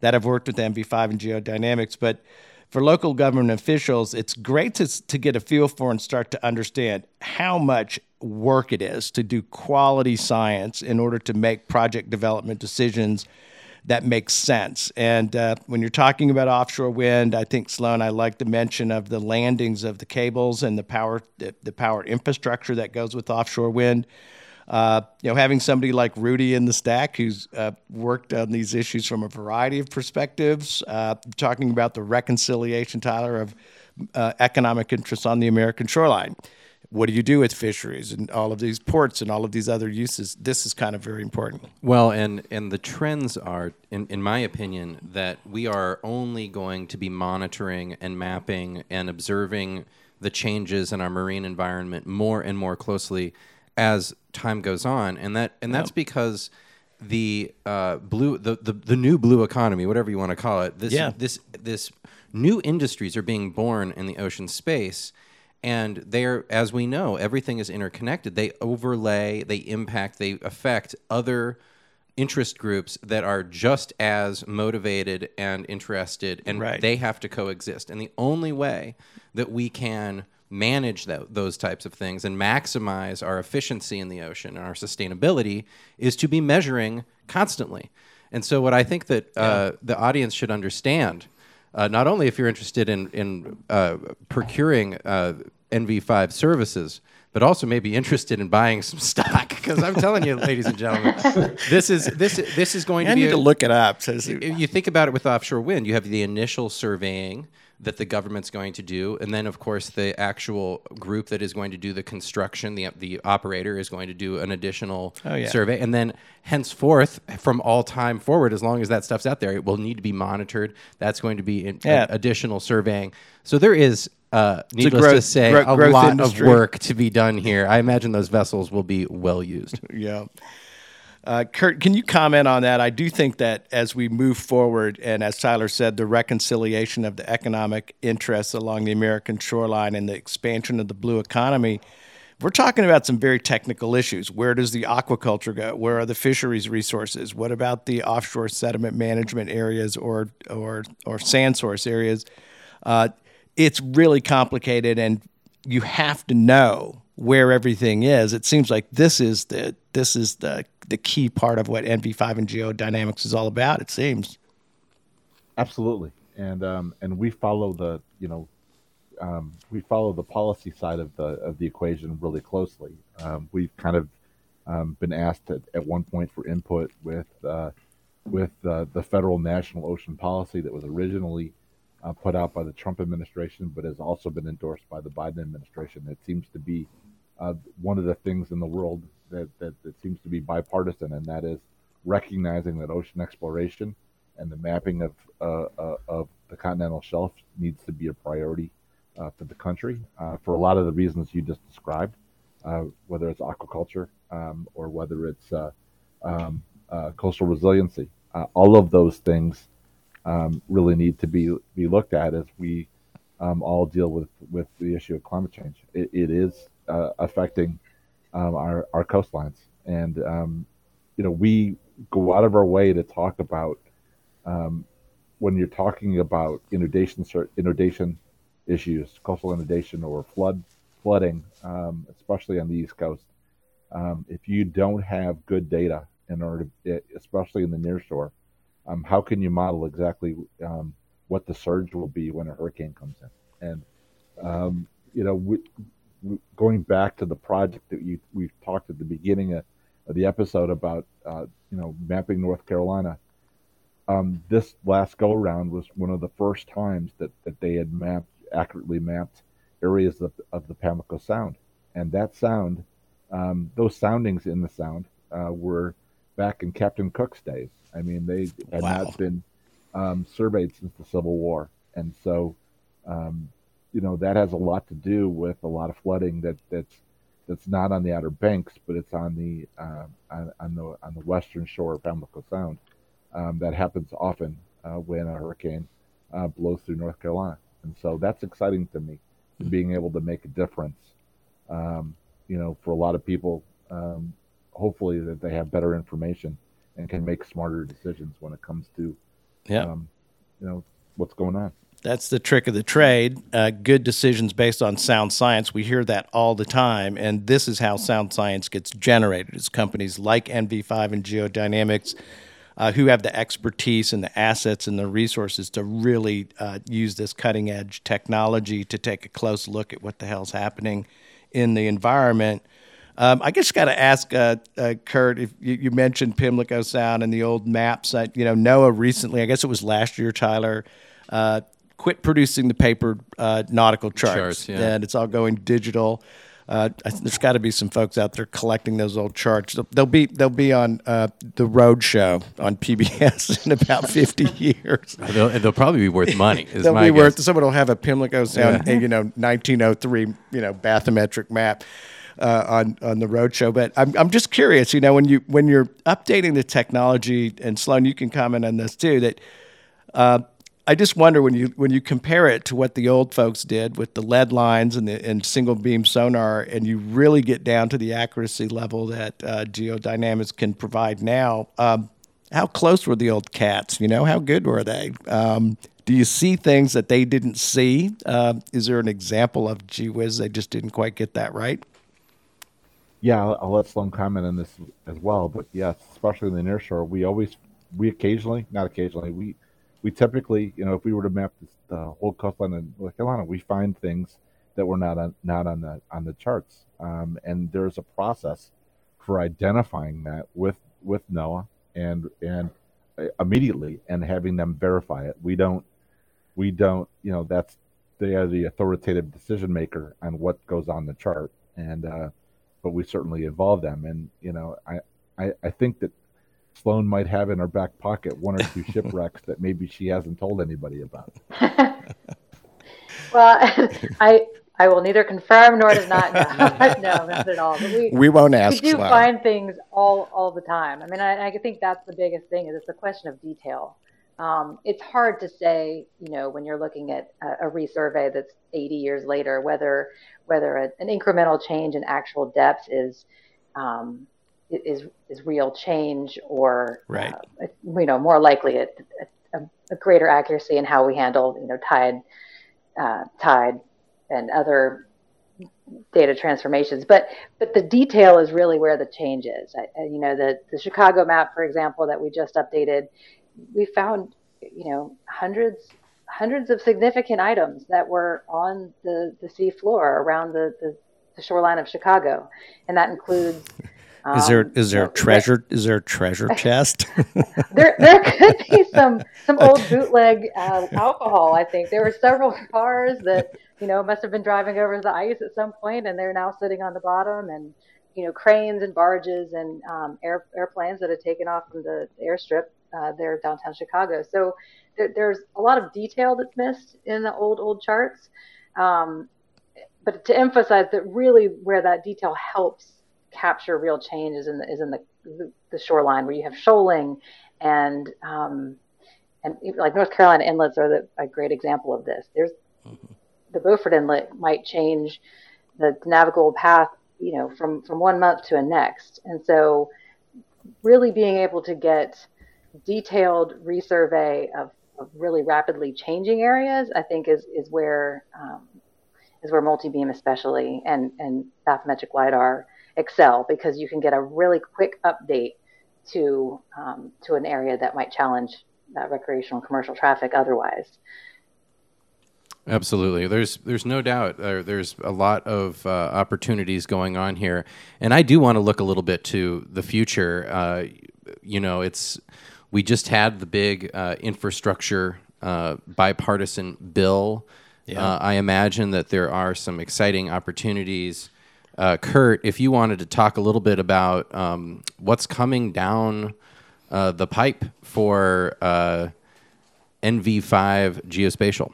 that have worked with NV5 and Geodynamics, but for local government officials, it's great to, to get a feel for and start to understand how much work it is to do quality science in order to make project development decisions that makes sense. And uh, when you're talking about offshore wind, I think Sloan, I like the mention of the landings of the cables and the power, the, the power infrastructure that goes with offshore wind. Uh, you know, having somebody like Rudy in the stack who's uh, worked on these issues from a variety of perspectives, uh, talking about the reconciliation, Tyler, of uh, economic interests on the American shoreline what do you do with fisheries and all of these ports and all of these other uses? This is kind of very important. Well, and and the trends are, in, in my opinion, that we are only going to be monitoring and mapping and observing the changes in our marine environment more and more closely as time goes on, and that and that's yep. because the uh, blue the, the the new blue economy, whatever you want to call it, this yeah. this this new industries are being born in the ocean space and they're as we know everything is interconnected they overlay they impact they affect other interest groups that are just as motivated and interested and right. they have to coexist and the only way that we can manage that, those types of things and maximize our efficiency in the ocean and our sustainability is to be measuring constantly and so what i think that uh, yeah. the audience should understand uh, not only if you're interested in in uh, procuring uh, NV5 services, but also maybe interested in buying some stock because I'm telling you, ladies and gentlemen, this is this this is going to I be. I need a, to look it up. You think about it with offshore wind. You have the initial surveying that the government's going to do, and then of course the actual group that is going to do the construction, the the operator is going to do an additional oh, yeah. survey, and then henceforth, from all time forward, as long as that stuff's out there, it will need to be monitored. That's going to be in, yeah. additional surveying. So there is. Uh, needless growth, to say, gro- a lot industry. of work to be done here. I imagine those vessels will be well used. yeah. Uh, Kurt, can you comment on that? I do think that as we move forward, and as Tyler said, the reconciliation of the economic interests along the American shoreline and the expansion of the blue economy, we're talking about some very technical issues. Where does the aquaculture go? Where are the fisheries resources? What about the offshore sediment management areas or or or sand source areas? Uh, it's really complicated, and you have to know where everything is. It seems like this is the this is the the key part of what NV5 and Geodynamics is all about. It seems. Absolutely, and um, and we follow the you know um, we follow the policy side of the of the equation really closely. Um, we've kind of um, been asked at, at one point for input with uh, with uh, the federal national ocean policy that was originally uh, put out by the Trump administration, but has also been endorsed by the Biden administration. It seems to be uh, one of the things in the world that, that, that seems to be bipartisan, and that is recognizing that ocean exploration and the mapping of uh, uh, of the continental shelf needs to be a priority uh, for the country uh, for a lot of the reasons you just described, uh, whether it's aquaculture um, or whether it's um, uh, coastal resiliency. All of those things um, really need to be be looked at as we um, all deal with with the issue of climate change. it, it is affecting um, our our coastlines, and um, you know we go out of our way to talk about um, when you're talking about inundation inundation issues, coastal inundation or flood flooding, um, especially on the East Coast. Um, if you don't have good data in order, to, especially in the near shore, um, how can you model exactly what the surge will be when a hurricane comes in? And you know, we, going back to the project that you, we've talked at the beginning of, of the episode about, uh, you know, mapping North Carolina. Um, this last go around was one of the first times that, that they had mapped accurately mapped areas of, of the Pamlico Sound. And that sound, um, those soundings in the sound uh, were back in Captain Cook's days. I mean, they had wow. not been um, surveyed since the Civil War. And so, um, you know, that has a lot to do with a lot of flooding that, that's that's not on the Outer Banks, but it's on the uh, on, on, the on the western shore of Pamlico Sound. Um, that happens often uh, when a hurricane uh, blows through North Carolina and so that's exciting to me, mm-hmm. being able to make a difference. Um, you know, for a lot of people, um, hopefully that they have better information and can make smarter decisions when it comes to, yeah, um, you know, what's going on. That's the trick of the trade. Uh, good decisions based on sound science. We hear that all the time, and this is how sound science gets generated. It's companies like NV5 and Geodynamics uh, who have the expertise and the assets and the resources to really uh, use this cutting edge technology to take a close look at what the hell's happening in the environment. Um, I guess got to ask uh, uh, Kurt if you, you, mentioned Pimlico Sound and the old maps. you know, NOAA recently, I guess it was last year, Tyler, uh, quit producing the paper uh, nautical charts, charts yeah. and it's all going digital. Uh, there's got to be some folks out there collecting those old charts. They'll be they'll be on uh, the road show on PBS in about 50 years. They'll, they'll probably be worth money. they'll be guess. worth. Someone will have a Pimlico Sound, yeah. you know, 1903, you know, bathymetric map. Uh, on on the road show. But I'm I'm just curious, you know, when you when you're updating the technology, and Sloan, you can comment on this too. That uh, I just wonder when you when you compare it to what the old folks did with the lead lines and the and single beam sonar, and you really get down to the accuracy level that uh, geodynamics can provide now. Um, how close were the old cats? You know, how good were they? Um, do you see things that they didn't see? Uh, is there an example of gee whiz, they just didn't quite get that right? Yeah, I'll, I'll let Sloan comment on this as well. But yes, especially in the nearshore, we always, we occasionally, not occasionally, we we typically, you know, if we were to map the whole coastline in North Carolina, we find things that were not on not on the on the charts. Um, and there's a process for identifying that with with NOAA and and immediately and having them verify it. We don't we don't you know that's they are the authoritative decision maker on what goes on the chart and uh, but we certainly involve them and you know I, I I think that Sloan might have in her back pocket one or two shipwrecks that maybe she hasn't told anybody about. well, I I will neither confirm nor deny. No, no, not at all. But we, we won't ask. We do Sloan. find things all all the time. I mean, I, I think that's the biggest thing is it's a question of detail. Um, it's hard to say, you know, when you're looking at a, a resurvey that's 80 years later, whether whether a, an incremental change in actual depth is um, is is real change or right. Uh, you know more likely a, a, a, greater accuracy in how we handle you know tide uh, tide and other data transformations. But but the detail is really where the change is. I, you know the the chicago map for example that we just updated we found you know hundreds hundreds of significant items that were on the the sea floor around the, the, the shoreline of chicago. And that includes is there um, is there a treasure is there a treasure chest? there there could be some some old bootleg uh, alcohol. I think there were several cars that you know must have been driving over the ice at some point, and they're now sitting on the bottom, and you know cranes and barges and um, air, airplanes that had taken off from the airstrip uh, there downtown Chicago. So there, there's a lot of detail that's missed in the old old charts. Um, but to emphasize that really where that detail helps capture real change is in the, is in the, the shoreline where you have shoaling and um, and like North Carolina inlets are the, a great example of this. There's mm-hmm. the Beaufort Inlet might change the navigable path, you know, from from one month to a next, and so really being able to get detailed resurvey of, of really rapidly changing areas, I think is is where um, is where multi-beam especially and and bathymetric lidar excel because you can get a really quick update to um, to an area that might challenge uh, recreational commercial traffic otherwise. Absolutely. There's there's no doubt there, there's a lot of uh, opportunities going on here, and I do want to look a little bit to the future. Uh, you know, it's we just had the big uh, infrastructure uh, bipartisan bill. Yeah. Uh, I imagine that there are some exciting opportunities. Uh, Kurt, if you wanted to talk a little bit about um, what's coming down the pipe for NV5 geospatial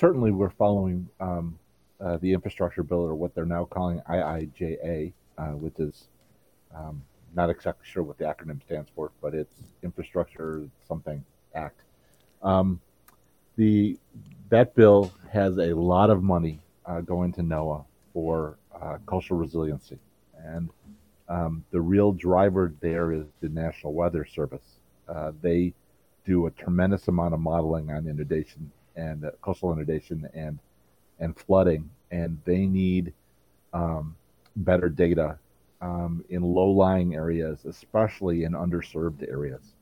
certainly we're following um, uh, the infrastructure bill, or what they're now calling IIJA, uh, which is um, not exactly sure what the acronym stands for, but it's Infrastructure Something Act. Um, the that bill has a lot of money uh, going to NOAA for uh, coastal resiliency, and um, the real driver there is the National Weather Service. Uh, they do a tremendous amount of modeling on inundation and uh, coastal inundation and and flooding, and they need um, better data um, in low-lying areas, especially in underserved areas.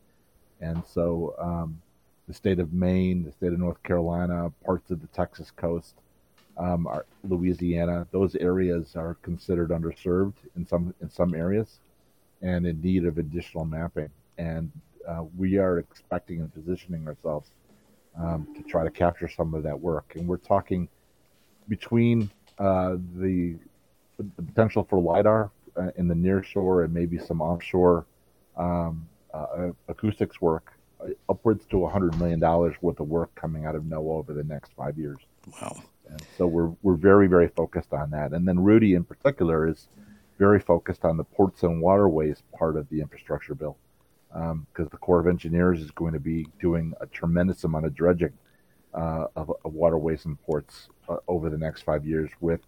And so, um, the state of Maine, the state of North Carolina, parts of the Texas coast, um, Louisiana, those areas are considered underserved in some in some areas, and in need of additional mapping. And uh, we are expecting and positioning ourselves um, to try to capture some of that work. And we're talking between uh, the, the, potential for LIDAR uh, in the near shore and maybe some offshore um, uh, acoustics work, uh, upwards to $100 million worth of work coming out of NOAA over the next five years. Wow. And so we're, we're very, very focused on that. And then Rudy, in particular, is very focused on the ports and waterways part of the infrastructure bill because um, the Corps of Engineers is going to be doing a tremendous amount of dredging uh, of, of, waterways and ports uh, over the next five years with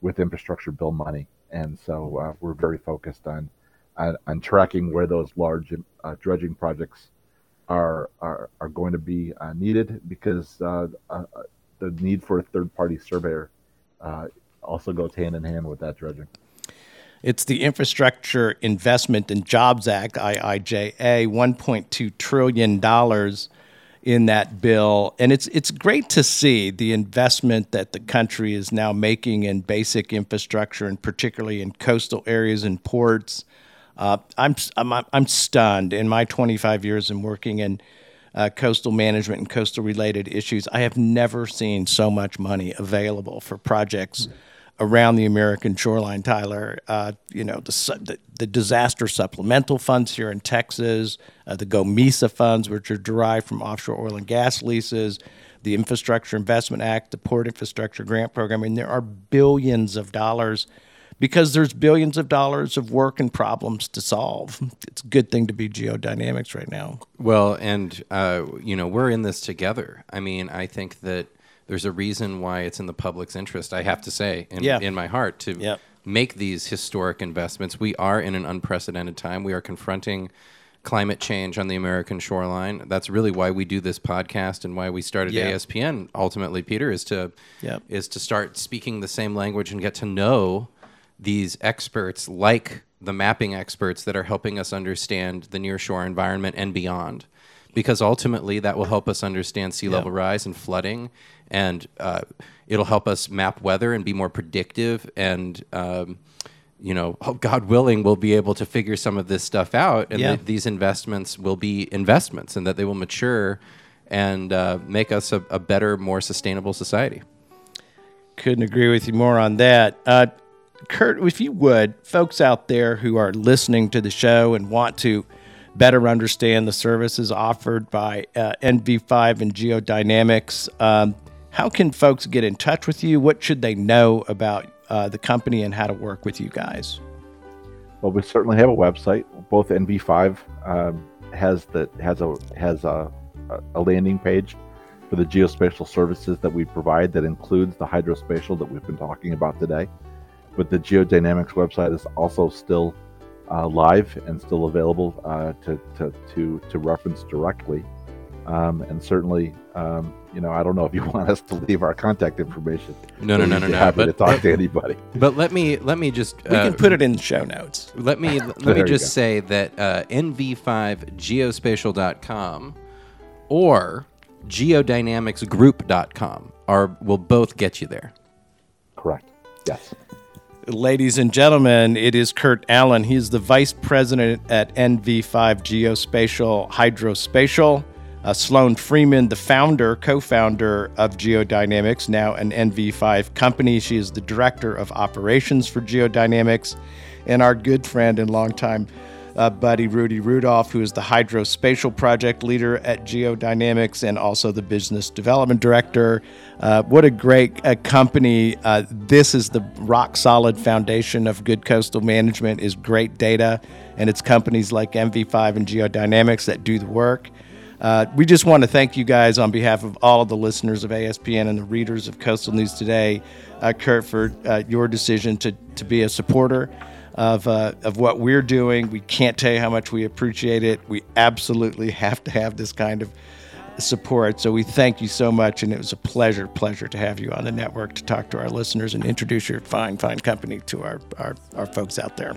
with infrastructure bill money, and so uh, we're very focused on, on, on tracking where those large uh, dredging projects are are, are going to be uh, needed because uh, the need for a third party surveyor also goes hand in hand with that dredging. It's the Infrastructure Investment and Jobs Act, IIJA, $1.2 trillion in that bill. And it's, it's great to see the investment that the country is now making in basic infrastructure, and particularly in coastal areas and ports. Uh, I'm, I'm, I'm stunned in my 25 years in working in uh, coastal management and coastal related issues. I have never seen so much money available for projects. Around the American shoreline, Tyler. Uh, you know, the, the, the, disaster supplemental funds here in Texas, uh, the GOMESA funds, which are derived from offshore oil and gas leases, the Infrastructure Investment Act, the Port Infrastructure Grant Program. I mean, there are billions of dollars because there's billions of dollars of work and problems to solve. It's a good thing to be geodynamics right now. Well, and, uh, you know, we're in this together. I mean, I think that there's a reason why it's in the public's interest. I have to say, in, yeah. in my heart, to make these historic investments. We are in an unprecedented time. We are confronting climate change on the American shoreline. That's really why we do this podcast and why we started yep. ASPN. Ultimately, Peter is to yep. is to start speaking the same language and get to know these experts, like the mapping experts that are helping us understand the nearshore environment and beyond. Because ultimately that will help us understand sea level rise and flooding and uh, it'll help us map weather and be more predictive and um, you know god willing we'll be able to figure some of this stuff out and yeah. these investments will be investments and that they will mature and uh, make us a, a, better more sustainable society. Couldn't agree with you more on that. Uh, kurt if you would folks out there who are listening to the show and want to better understand the services offered by uh, NV5 and Geodynamics. Um, how can folks get in touch with you? What should they know about uh, the company and how to work with you guys. Well, we certainly have a website. Both NV5 um, has the has a has a, a landing page for the geospatial services that we provide that includes the hydrospatial that we've been talking about today. But the geodynamics website is also still uh, live and still available uh, to, to, to, to reference directly. Um, and certainly, um, you know, I don't know if you want us to leave our contact information. No, no, no, no, no. Happy but, to talk to anybody. But let me let me just we can uh, put it in the show notes. Let me let me just say that uh, nv5geospatial.com or geodynamicsgroup.com are will both get you there. Correct. Yes. Ladies and gentlemen, it is Kurt Allen. He's the vice president at NV5 Geospatial Hydrospatial. Uh, Sloan Freeman, the founder, co founder of Geodynamics, now an NV5 company. She is the director of operations for Geodynamics. And our good friend and longtime uh, buddy Rudy Rudolph, who is the hydrospatial project leader at Geodynamics and also the business development director. Uh, what a great uh, company! Uh, this is the rock solid foundation of good coastal management. Is great data, and it's companies like NV5 and Geodynamics that do the work. Uh, we just want to thank you guys on behalf of all of the listeners of ASPN and the readers of Coastal News Today, uh, Kurt, for uh, your decision to, to be a supporter of, uh, of what we're doing. We can't tell you how much we appreciate it. We absolutely have to have this kind of support. So we thank you so much, and it was a pleasure, pleasure to have you on the network to talk to our listeners and introduce your fine, fine company to our, our, our folks out there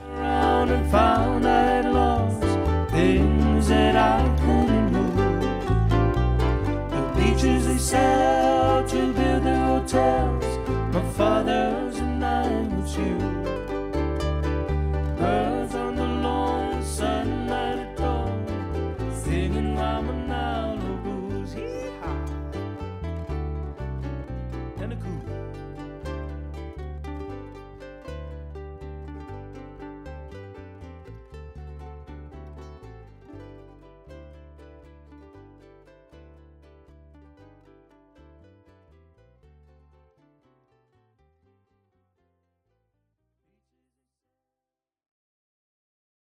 beaches they sell to build their hotels.